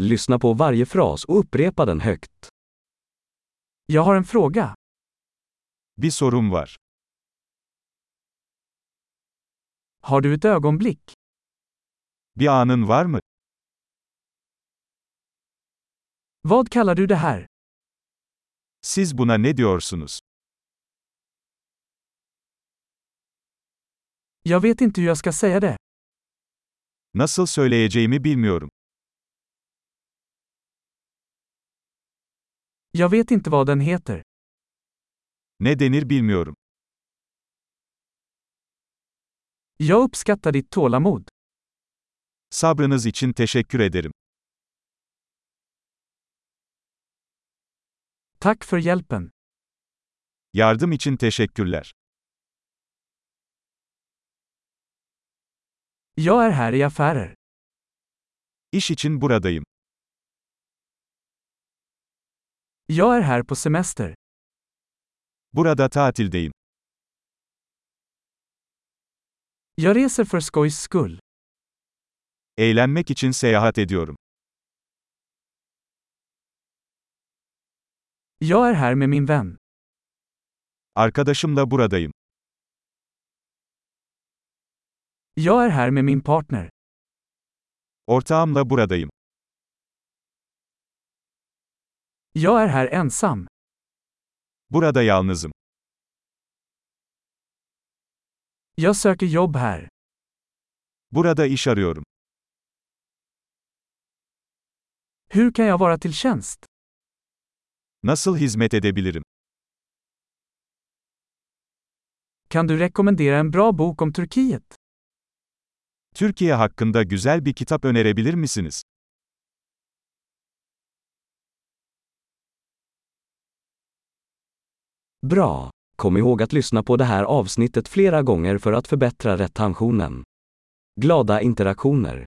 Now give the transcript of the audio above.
Lyssna på varje fras och upprepa den högt. Jag har en fråga. Bir sorum var. Har du ett ögonblick? Bir anın var mı? Vad kallar du det här? Siz buna ne diyorsunuz? Jag vet inte hur jag ska säga det. Nasıl söyleyeceğimi bilmiyorum. Jag vet inte vad den heter. Ne denir bilmiyorum. Jag uppskattar ditt tålamod. Sabrınız için teşekkür ederim. Tack för hjälpen. Yardım için teşekkürler. Jag är här i affärer. İş için buradayım. Jag är här på semester. Burada tatildeyim. Jag reser för skojs skull. Eğlenmek için seyahat ediyorum. Jag är här med min vän. Arkadaşımla buradayım. Jag är här med min partner. Ortağımla buradayım. Jag är här ensam. Burada yalnızım. Jag söker jobb här. Burada iş arıyorum. Hur kan jag vara till tjänst? Nasıl hizmet edebilirim? Kan du rekommendera en bra bok om Turkiet? Türkiye hakkında güzel bir kitap önerebilir misiniz? Bra! Kom ihåg att lyssna på det här avsnittet flera gånger för att förbättra retentionen. Glada interaktioner!